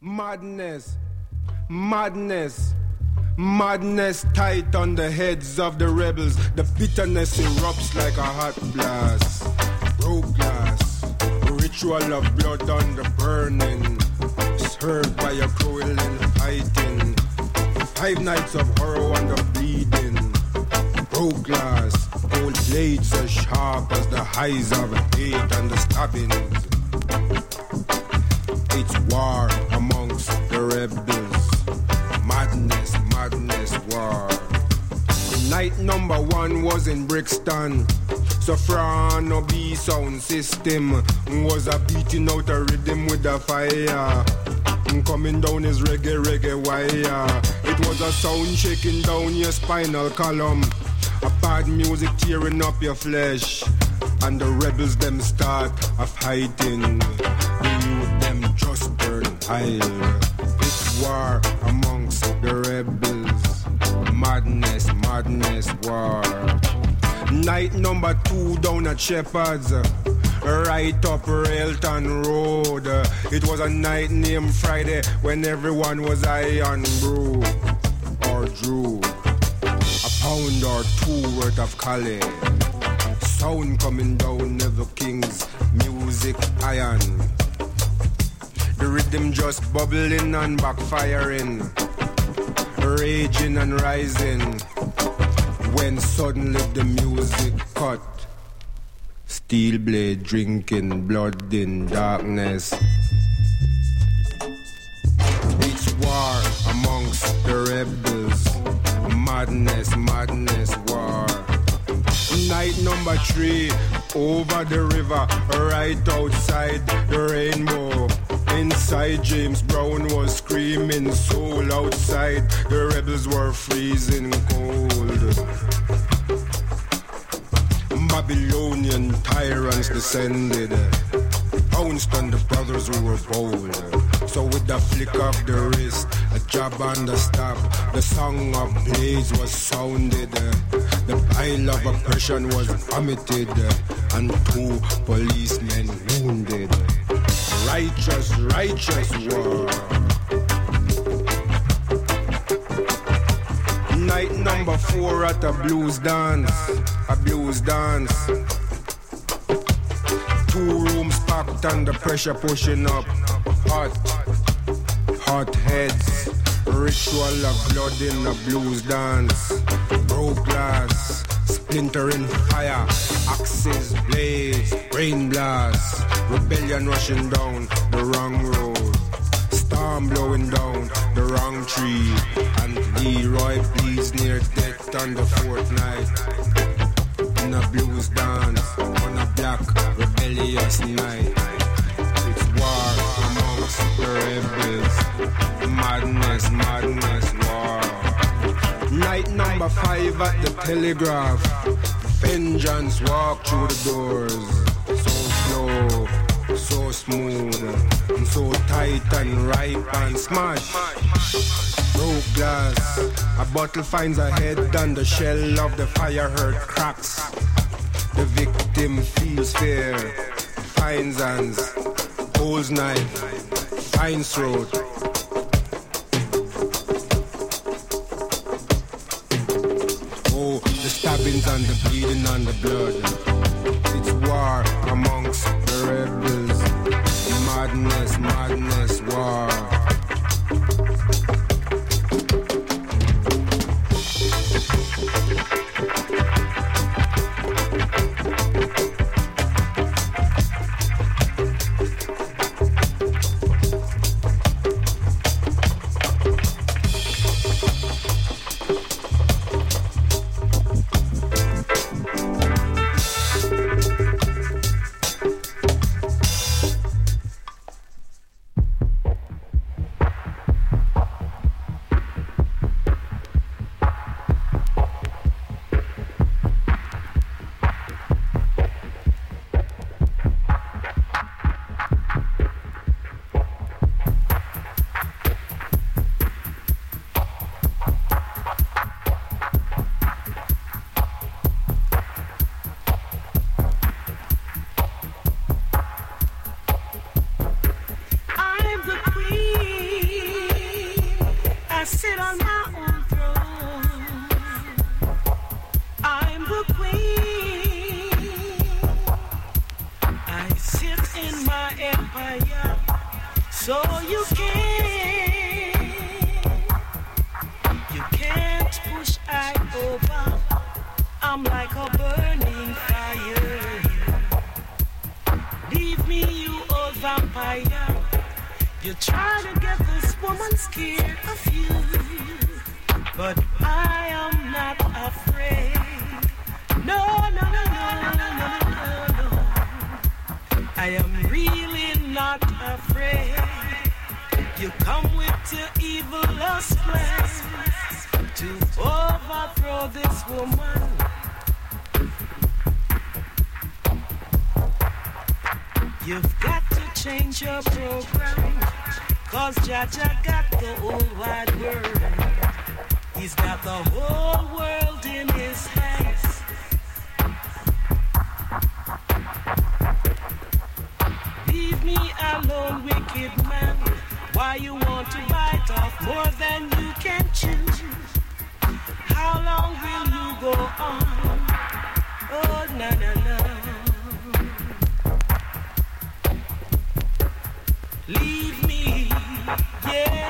Madness, madness, madness tight on the heads of the rebels. The bitterness erupts like a hot blast. Broke glass, ritual of blood on the burning. Served by a cruel and fighting. Five nights of horror and the bleeding. Broke glass, gold blades as sharp as the highs of hate and the stabbings. It's war Night number one was in Brixton. Soprano B sound system was a beating out a rhythm with a fire. Mm, coming down his reggae, reggae wire. It was a sound shaking down your spinal column. A bad music tearing up your flesh. And the rebels them start a fighting. The youth them just burn high. It's war amongst the rebels. Madness, madness, war. Night number two down at Shepherd's. Right up Railton Road. It was a night named Friday when everyone was high on brew or drew. A pound or two worth of collie. Sound coming down, Neville King's music iron. The rhythm just bubbling and backfiring, raging and rising. When suddenly the music cut. Steel blade drinking blood in darkness. It's war amongst the rebels. Madness, madness, war. Night number three, over the river, right outside the rainbow. Inside, James Brown was screaming soul outside. The rebels were freezing cold. Babylonian tyrants descended. Pounced on the brothers who were bold. So with the flick of the wrist, a jab on the stop, the song of blades was sounded. The pile of oppression was vomited, and two policemen wounded. Righteous, righteous war. Night number four at a blues dance, a blues dance. Two rooms packed and the pressure pushing up. Hot, hot heads. Ritual of blood in the blues dance. Broke glass, splintering fire. Axes, blades, brain blast. Rebellion rushing down the wrong road. Storm blowing down the wrong tree. And Leroy bleeds near death on the fourth night. In a blues dance, on a black rebellious night. It's war amongst the rebels. Madness, madness, war. Night number five at the telegraph. Vengeance walk through the doors. So slow, so smooth, and so tight and ripe and smash. Broke glass, a bottle finds a head and the shell of the fire hurt cracks. The victim feels fear, finds hands, holds knife, finds throat. Stabbings and the bleeding and the blood. It's war amongst the rebels. Madness, madness, war. to evilest plans to overthrow this woman. You've got to change your program, cause Jaja got the whole wide world. He's got the whole world in his hands. Leave me alone, wicked man. Why you want to bite off more than you can chew? How long will you go on? Oh, na na na. Leave me, yeah.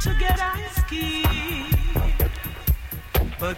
to get ice cream, but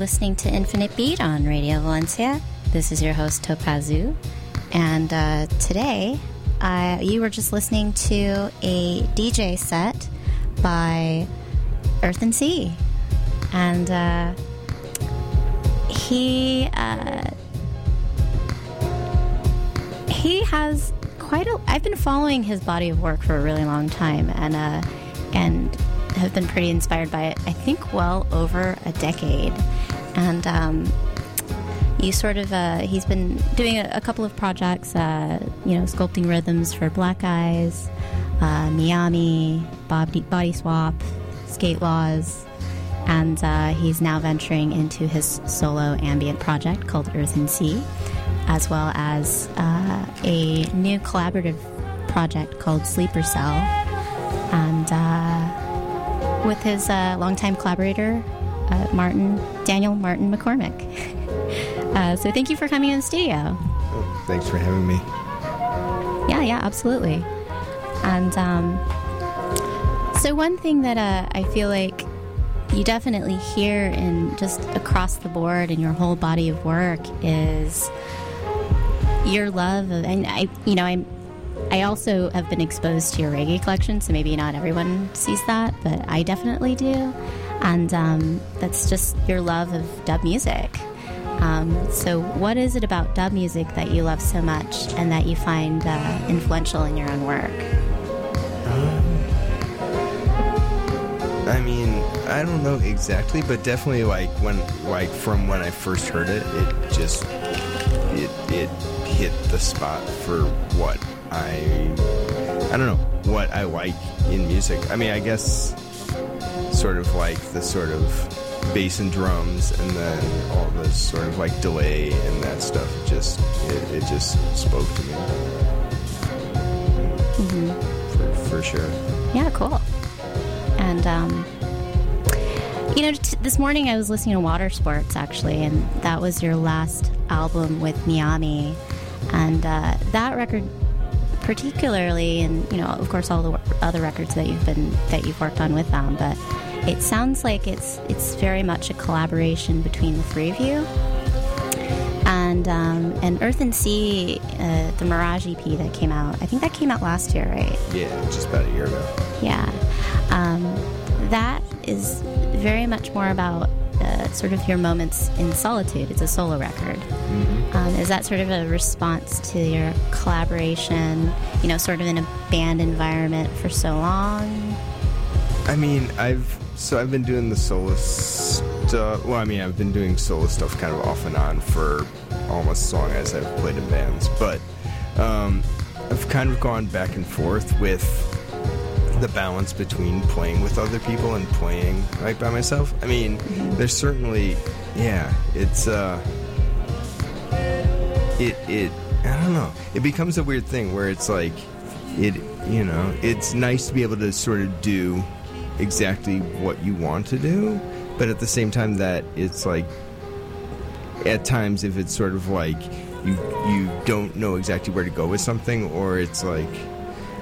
listening to Infinite Beat on Radio Valencia. This is your host, Topazu. And uh, today, uh, you were just listening to a DJ set by Earthen Sea. And uh, he uh, he has quite a. I've been following his body of work for a really long time, and uh, and have been pretty inspired by it. I think well over a decade, and um, you sort of uh, he's been doing a, a couple of projects, uh, you know, sculpting rhythms for Black Eyes, uh, Mi Ami, Body, Body Swap, Skate Laws, and uh, he's now venturing into his solo ambient project called Earthen Sea, as well as uh, a new collaborative project called Sleeper Cell, and uh, with his longtime collaborator, Martin Daniel Martin McCormick. Uh, so thank you for coming in the studio. Oh, thanks for having me. Yeah, yeah, absolutely. And um, so one thing that uh, I feel like you definitely hear in just across the board in your whole body of work is your love of, and I, you know, I'm. I also have been exposed to your reggae collection, so maybe not everyone sees that, but I definitely do. And um, that's just your love of dub music. Um, so, what is it about dub music that you love so much and that you find uh, influential in your own work? I mean, I don't know exactly, but definitely like when, like from when I first heard it, it just it it hit the spot for what I I don't know what I like in music. I mean, I guess sort of like the sort of bass and drums, and then all the sort of like delay and that stuff. It just it, it just spoke to me for, for sure. Yeah, cool. And um, you know, t- this morning I was listening to Watersports actually, and that was your last album with Mi Ami, and uh, that record particularly, and you know, of course, all the w- other records that you've been that you've worked on with them, but it sounds like it's it's very much a collaboration between the three of you. And um, and Earthen Sea, uh, the Mirage EP that came out, I think that came out last year, right? Yeah, just about a year ago. Yeah. Um, that is very much more about uh, sort of your moments in solitude. It's a solo record. Um, is that sort of a response to your collaboration, you know, sort of in a band environment for so long? I mean, I've so I've been doing the solo stuff. Well, I mean, I've been doing solo stuff kind of off and on for almost as long as I've played in bands, but um, I've kind of gone back and forth with the balance between playing with other people and playing right by myself. I mean, there's certainly, yeah, it's uh, it it I don't know. It becomes a weird thing where it's like it you know, it's nice to be able to sort of do exactly what you want to do, but at the same time that it's like at times if it's sort of like you you don't know exactly where to go with something or it's like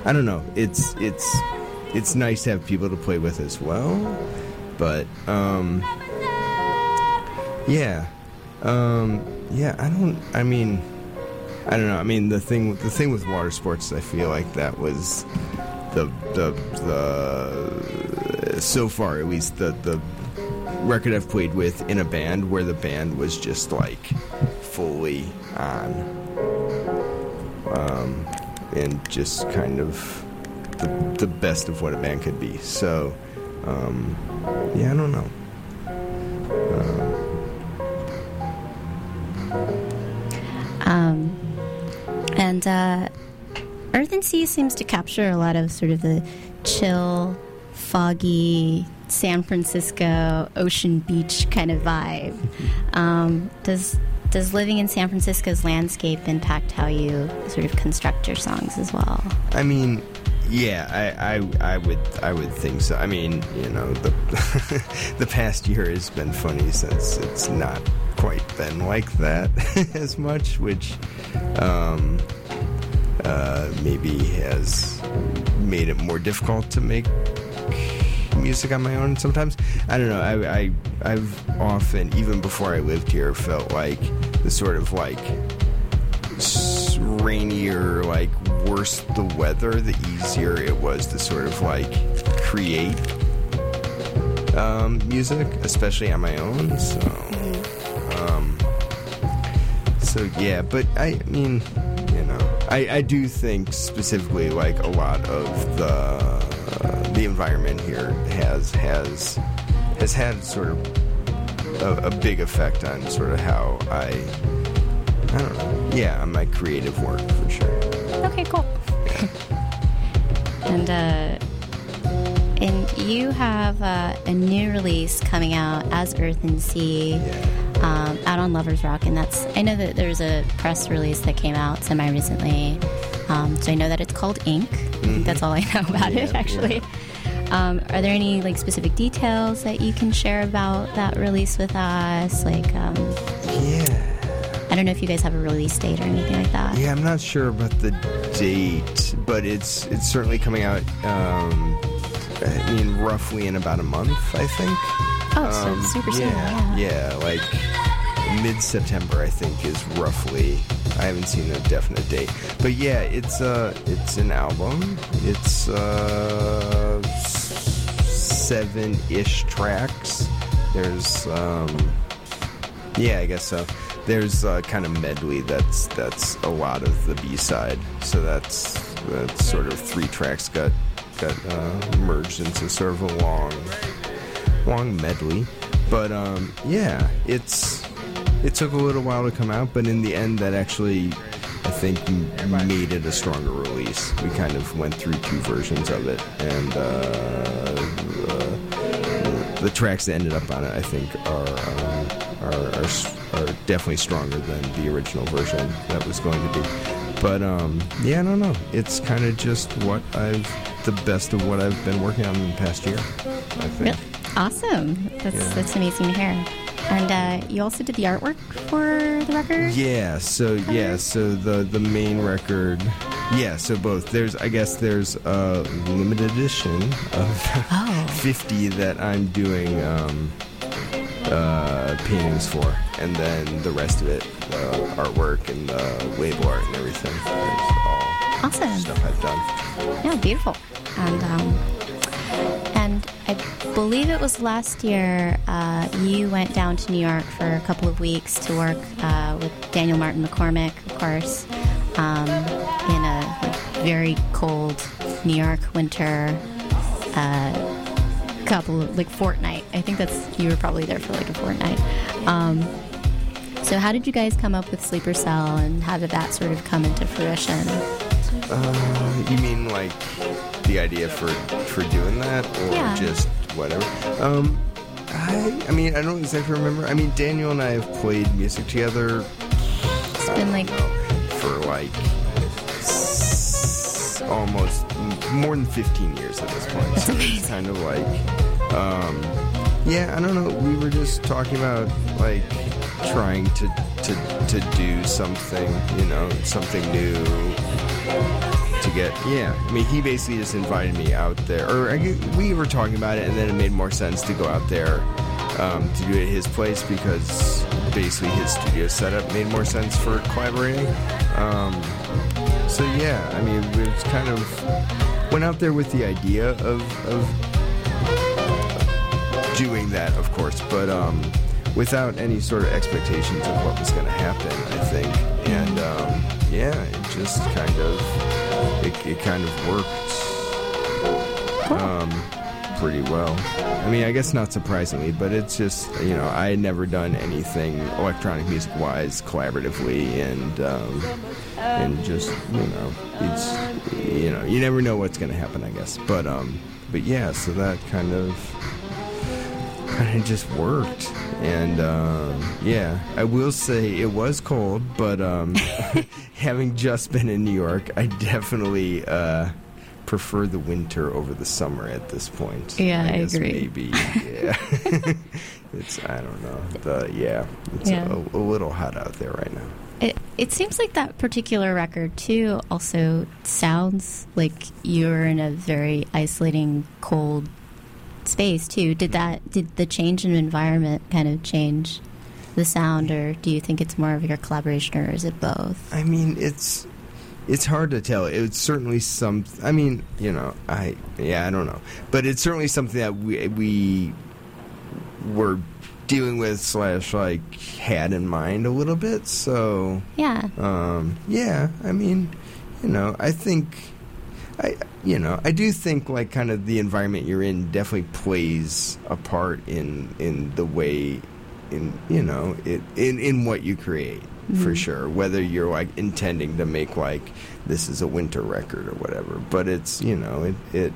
I don't know. It's it's it's nice to have people to play with as well, but um yeah. Um yeah, I don't I mean I don't know. I mean the thing the thing with water sports I feel like that was the the the so far at least the the record I've played with in a band where the band was just like fully on um, and just kind of the, the best of what a band could be. So, um, yeah, I don't know. Um, and uh, Earthen Sea seems to capture a lot of sort of the chill, foggy San Francisco ocean beach kind of vibe. Um, does does living in San Francisco's landscape impact how you sort of construct your songs as well? I mean, yeah, I, I, I would I would think so. I mean, you know, the the past year has been funny since it's not quite been like that as much, which um, uh, maybe has made it more difficult to make music on my own. Sometimes I don't know. I, I I've often, even before I lived here, felt like the sort of like rainier, like worse the weather, the easier it was to sort of like create um, music, especially on my own. So, um, so yeah. But I mean, you know, I, I do think specifically like a lot of the uh, the environment here has has has had sort of a, a big effect on sort of how I I don't know. Yeah, on my creative work for sure. Okay, cool. and uh, and you have uh, a new release coming out as Earthen Sea. Um, out on Lovers Rock, and that's I know that there's a press release that came out semi recently, um, so I know that it's called Ink. Think that's all I know about it Mm-hmm. Yeah, actually. Um, are there any like specific details that you can share about that release with us? Like, um, Yeah. I don't know if you guys have a release date or anything like that. Yeah, I'm not sure about the date, but it's it's certainly coming out. Um, I mean, roughly in about a month, I think. Oh, so Um, super soon. yeah, Yeah. yeah, like mid September, I think is roughly. I haven't seen a definite date, but yeah, it's uh, it's an album. It's uh, seven ish tracks. There's um, yeah, I guess so. There's a kind of medley that's that's a lot of the B side. So that's that's sort of three tracks got got uh, merged into sort of a long long medley. But um, yeah, it's it took a little while to come out, but in the end, that actually I think made it a stronger release. We kind of went through two versions of it, and uh, uh, the tracks that ended up on it, I think, are um, are, are are definitely stronger than the original version that was going to be. But um, yeah, I don't know. It's kind of just what I've the best of what I've been working on in the past year. I think. Awesome. That's Yeah. that's amazing to hear. And uh, you also did the artwork for the record. Yeah, so yeah, so the the main record, yeah, so both. There's I guess there's a limited edition of Oh. 50 that I'm doing um, uh, paintings for, and then the rest of it, the artwork and the label art and everything. There's all Awesome. stuff I've done. Yeah, beautiful. And um, I believe it was last year uh, you went down to New York for a couple of weeks to work uh, with Daniel Martin McCormick, of course, um, in a like, very cold New York winter. Uh, couple of like fortnight. I think that's you were probably there for like a fortnight. Um, so how did you guys come up with Sleeper Cell, and how did that sort of come into fruition? Uh, you mean like the idea for for doing that, or Yeah. just whatever? Um, I I mean I don't exactly remember. I mean Daniel and I have played music together. It's been like for like s- almost more than 15 years at this point. So it's kind of like, um, yeah, I don't know. We were just talking about like trying to to to do something, you know, something new get. Yeah. I mean he basically just invited me out there or I we were talking about it and then it made more sense to go out there um, to do it at his place because basically his studio setup made more sense for collaborating. Um, so yeah i mean we kind of went out there with the idea of, of doing that of course but um, without any sort of expectations of what was going to happen i think. And um, yeah it just kind of it, it kind of worked um, pretty well. I mean, I guess not surprisingly, but it's just you know I had never done anything electronic music wise collaboratively, and um, and just you know it's you know you never know what's gonna happen, I guess. But um, but yeah, so that kind of kind of just worked. And um, yeah, I will say it was cold, but um, having just been in New York, I definitely uh, prefer the winter over the summer at this point. Yeah, I guess agree. Maybe, yeah. it's I don't know. The yeah, it's Yeah. A, a little hot out there right now. It, it seems like that particular record too also sounds like you're in a very isolating, cold space too. Did that did the change in environment kind of change the sound, or do you think it's more of your collaboration, or is it both? I mean, it's it's hard to tell. It's certainly some. I mean, you know, I yeah, I don't know, but it's certainly something that we we were dealing with slash like had in mind a little bit. So Yeah. um, yeah, I mean, you know, I think, I you know, I do think like kind of the environment you're in definitely plays a part in in the way, in you know, it in in what you create for sure. Whether you're like intending to make like this is a winter record or whatever, but it's you know it it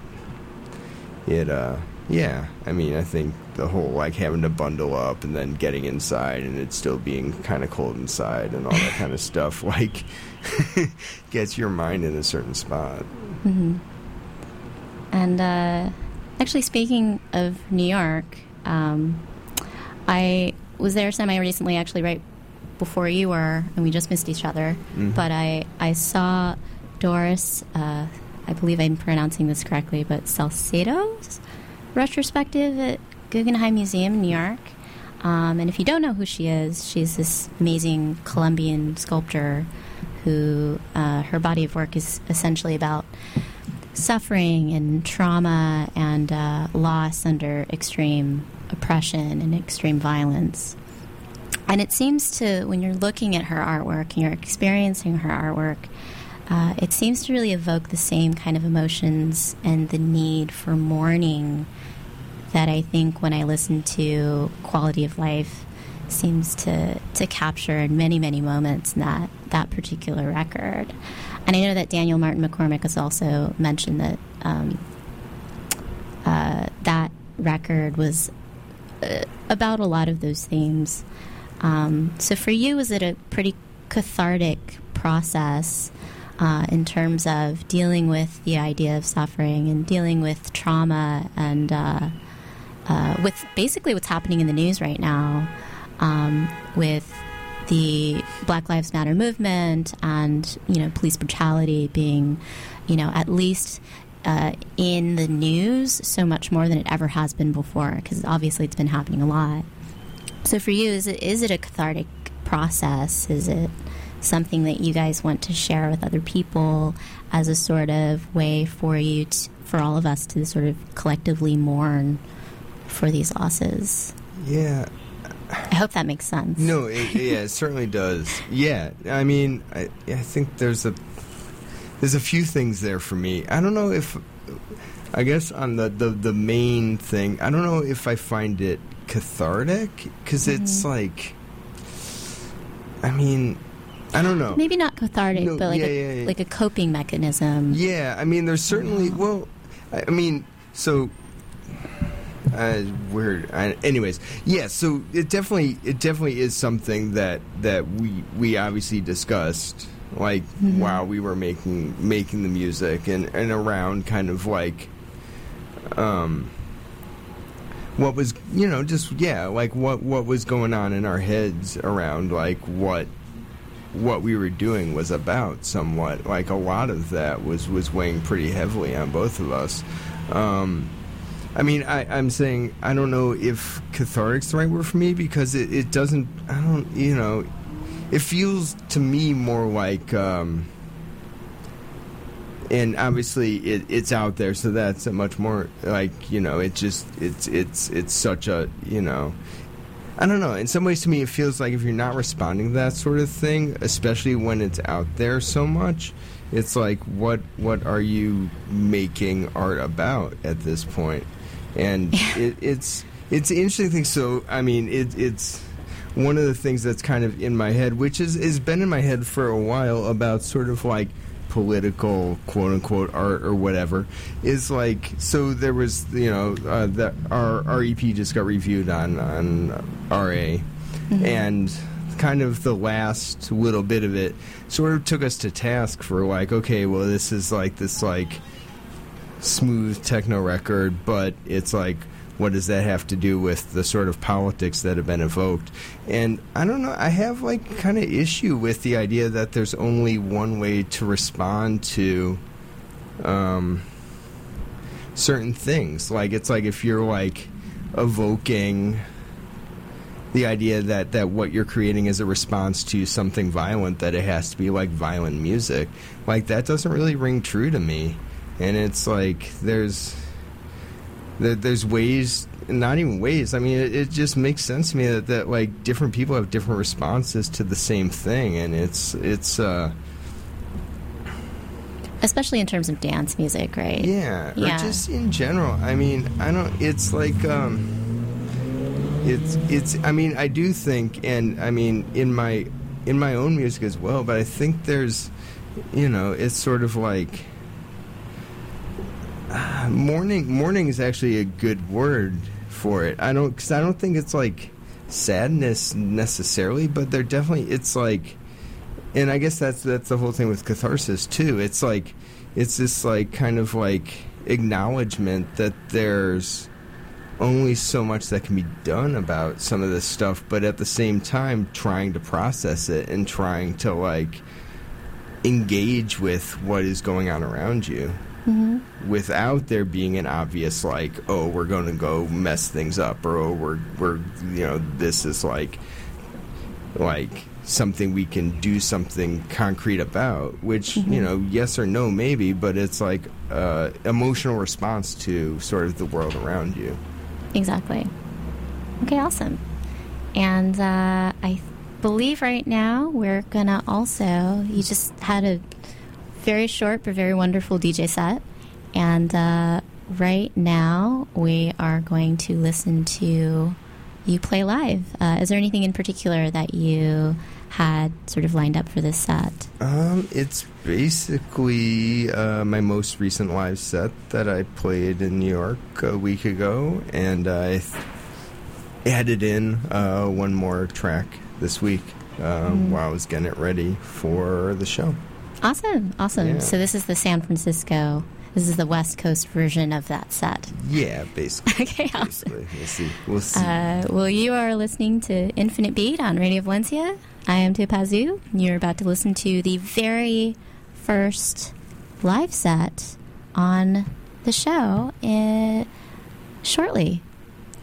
it uh yeah. I mean i think the whole like having to bundle up and then getting inside and it still being kind of cold inside and all that kind of stuff like gets your mind in a certain spot And uh, actually, speaking of New York, um, I was there semi recently, actually, right before you were, and we just missed each other. But I, I saw Doris, uh, I believe I'm pronouncing this correctly, but Salcedo's retrospective at Guggenheim Museum in New York. Um, and if you don't know who she is, she's this amazing Colombian sculptor who uh, her body of work is essentially about suffering and trauma and uh, loss under extreme oppression and extreme violence. And it seems to, when you're looking at her artwork and you're experiencing her artwork, uh, it seems to really evoke the same kind of emotions and the need for mourning that I think when I listen to Quality of Life seems to, to capture in many, many moments in that, that particular record. And I know that Daniel Martin McCormick has also mentioned that um, uh, that record was uh, about a lot of those themes. Um, so for you, was it a pretty cathartic process uh, in terms of dealing with the idea of suffering and dealing with trauma and uh, uh, with basically what's happening in the news right now um, with the Black Lives Matter movement and you know police brutality being you know at least uh, in the news so much more than it ever has been before because obviously it's been happening a lot. So for you, is it is it a cathartic process? Is it something that you guys want to share with other people as a sort of way for you for all of us to sort of collectively mourn for these losses? yeah I hope that makes sense. no it, yeah it certainly does yeah i mean I, I think there's a there's a few things there for me i don't know if i guess on the the, the main thing i don't know if i find it cathartic because mm-hmm. it's like i mean i don't know Maybe not cathartic, No, but like yeah, a, yeah, yeah. like a coping mechanism. Yeah, I mean, there's certainly. Well, I mean, so. Uh, weird. I, anyways, yeah. So it definitely, it definitely is something that that we we obviously discussed, like while we were making making the music and and around kind of like, um, what was you know just yeah like what what was going on in our heads around like what what we were doing was about somewhat like a lot of that was was weighing pretty heavily on both of us um i mean I, i'm saying i don't know if cathartic's the right word for me because it, it doesn't i don't you know it feels to me more like um and obviously it, it's out there so that's a much more like you know it just it's it's it's such a you know I don't know. In some ways, to me, it feels like if you're not responding to that sort of thing, especially when it's out there so much, it's like, what what are you making art about at this point? And it, it's it's an interesting thing. So, I mean, it, it's one of the things that's kind of in my head, which is has been in my head for a while about sort of like political quote unquote art or whatever. Is like so there was you know uh, that our our EP just got reviewed on on RA and kind of the last little bit of it sort of took us to task for like okay well this is like this like smooth techno record but it's like what does that have to do with the sort of politics that have been evoked and i don't know i have like kind of issue with the idea that there's only one way to respond to um certain things. Like it's like if you're like evoking the idea that that what you're creating is a response to something violent that it has to be like violent music. Like that doesn't really ring true to me. And it's like there's there, there's ways not even ways. I mean, it, it, just makes sense to me that, that like different people have different responses to the same thing, and it's it's uh, especially in terms of dance music, right? Yeah, yeah. or just in general. I mean, I don't. It's like um, it's it's. I mean, I do think, and I mean, in my in my own music as well. But I think there's, you know, it's sort of like. Uh, mourning mourning is actually a good word for it. I don't because I don't think it's like sadness necessarily, but they're definitely it's like, and I guess that's that's the whole thing with catharsis too. It's like it's this like kind of like acknowledgement that there's only so much that can be done about some of this stuff, but at the same time trying to process it and trying to like engage with what is going on around you mm-hmm. without there being an obvious like oh we're going to go mess things up or oh we're we're you know this is like like something we can do something concrete about which mm-hmm. you know yes or no maybe but it's like uh, emotional response to sort of the world around you exactly okay awesome and uh, i believe right now we're gonna also you just had a very short but very wonderful DJ set. And uh, right now we are going to listen to you play live. Uh, is there anything in particular that you had sort of lined up for this set? Um, it's basically uh, my most recent live set that I played in New York a week ago, and I th- added in uh, one more track this week mm. while I was getting it ready for the show. Awesome, awesome. Yeah. So this is the San Francisco. This is the West Coast version of that set. Yeah, basically. okay, awesome. Basically. We'll see. We'll see. Uh, well, you are listening to Infinite Beat on Radio Valencia. I am Tupazu. You're about to listen to the very first live set on the show in, shortly.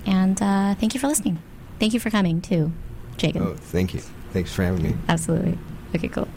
And uh, thank you for listening. Thank you for coming, too, Jacob. Oh, thank you. Thanks for having me. Absolutely. Okay, cool.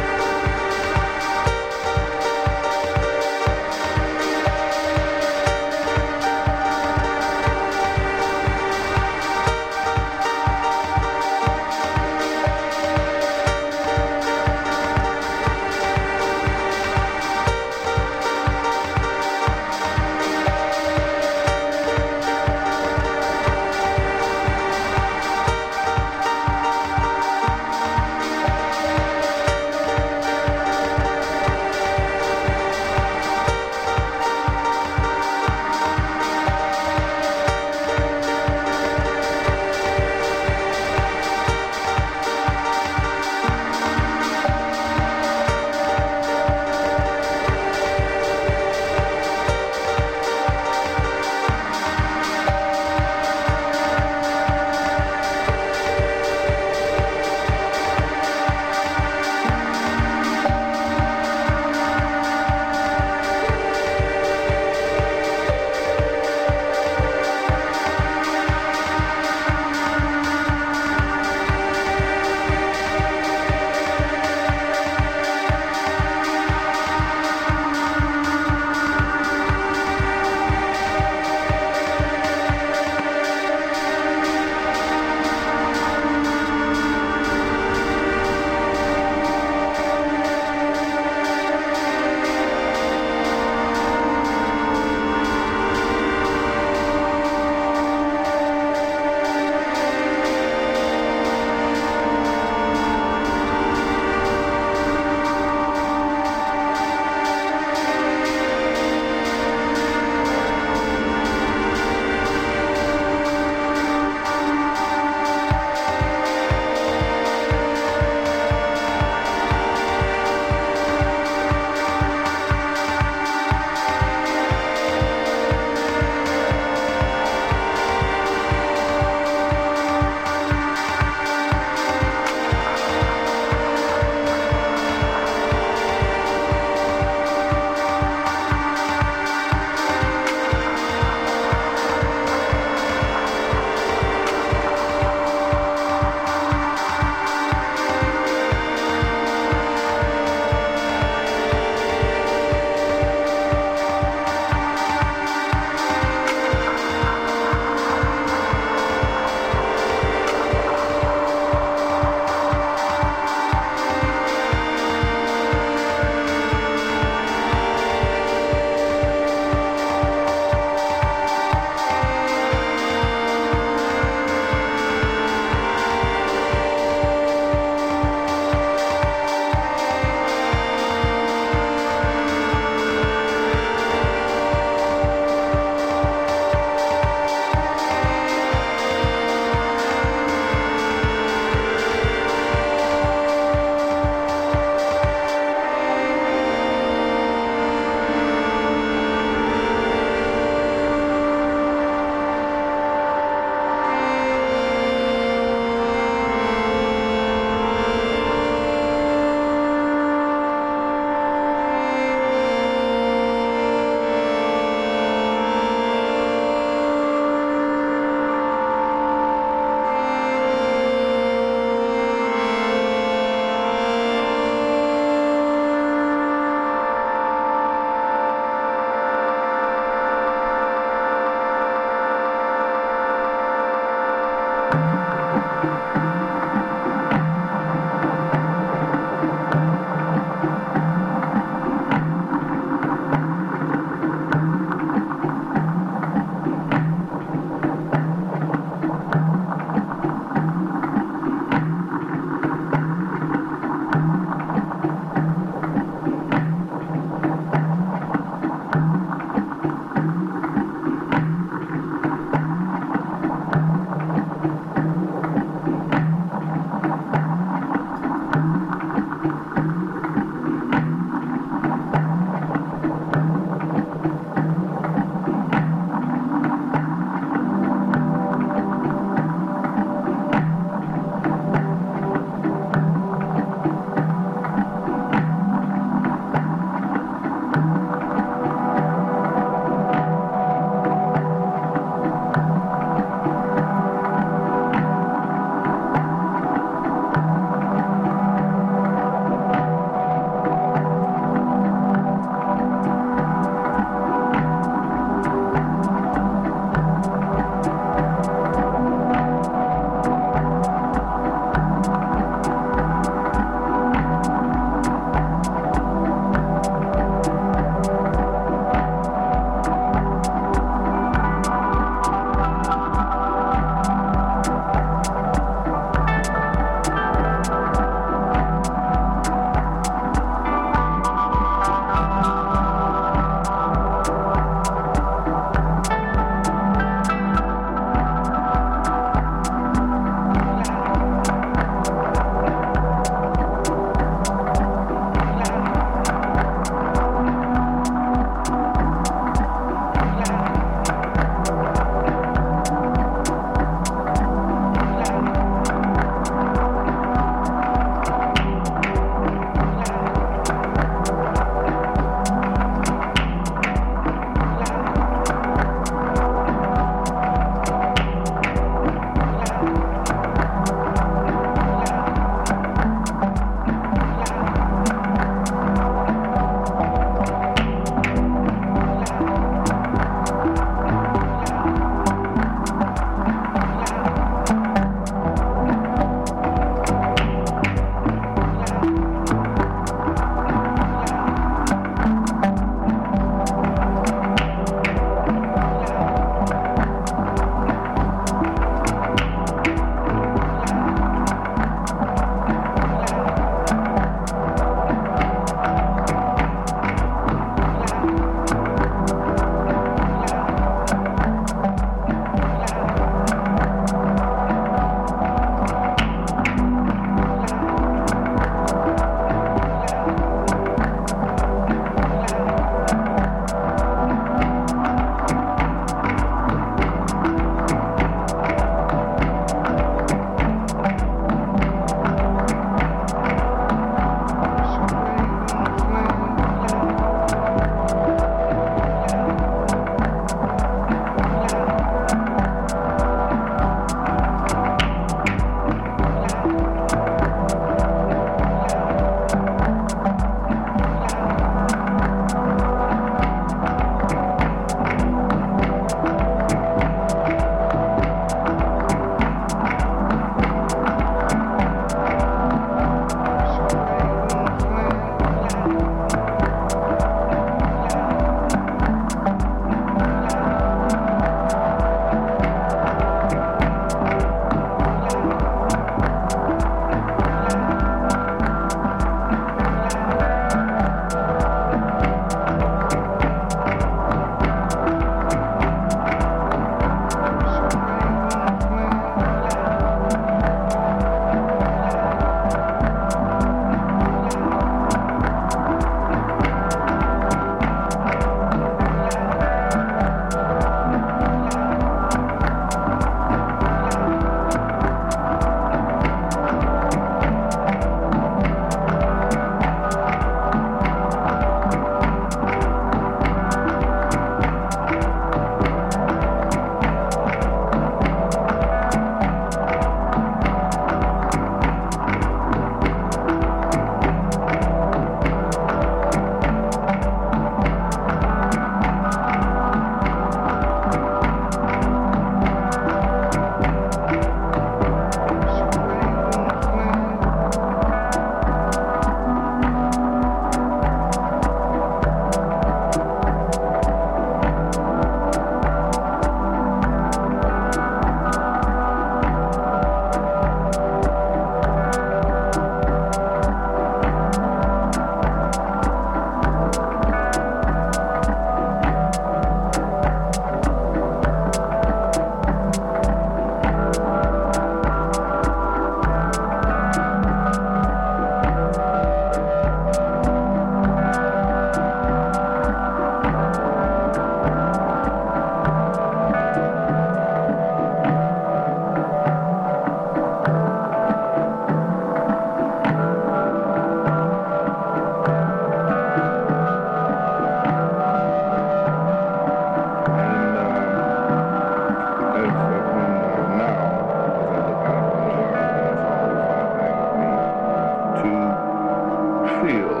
feel.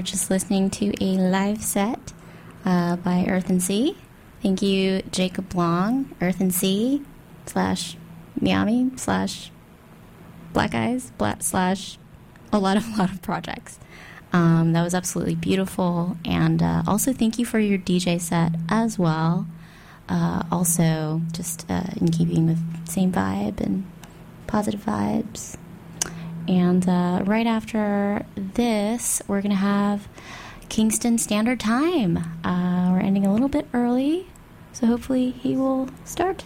Were just listening to a live set uh, by Earthen Sea. Thank you, Jacob Long, Earthen Sea, slash Mi Ami, slash Black Eyes, slash a lot of, a lot of projects. Um, that was absolutely beautiful. And uh, also, thank you for your DJ set as well. Uh, also, just uh, in keeping with same vibe and positive vibes. And uh, right after this, we're going to have Kingston Standard Time. Uh, we're ending a little bit early, so hopefully he will start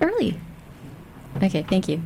early. Okay, thank you.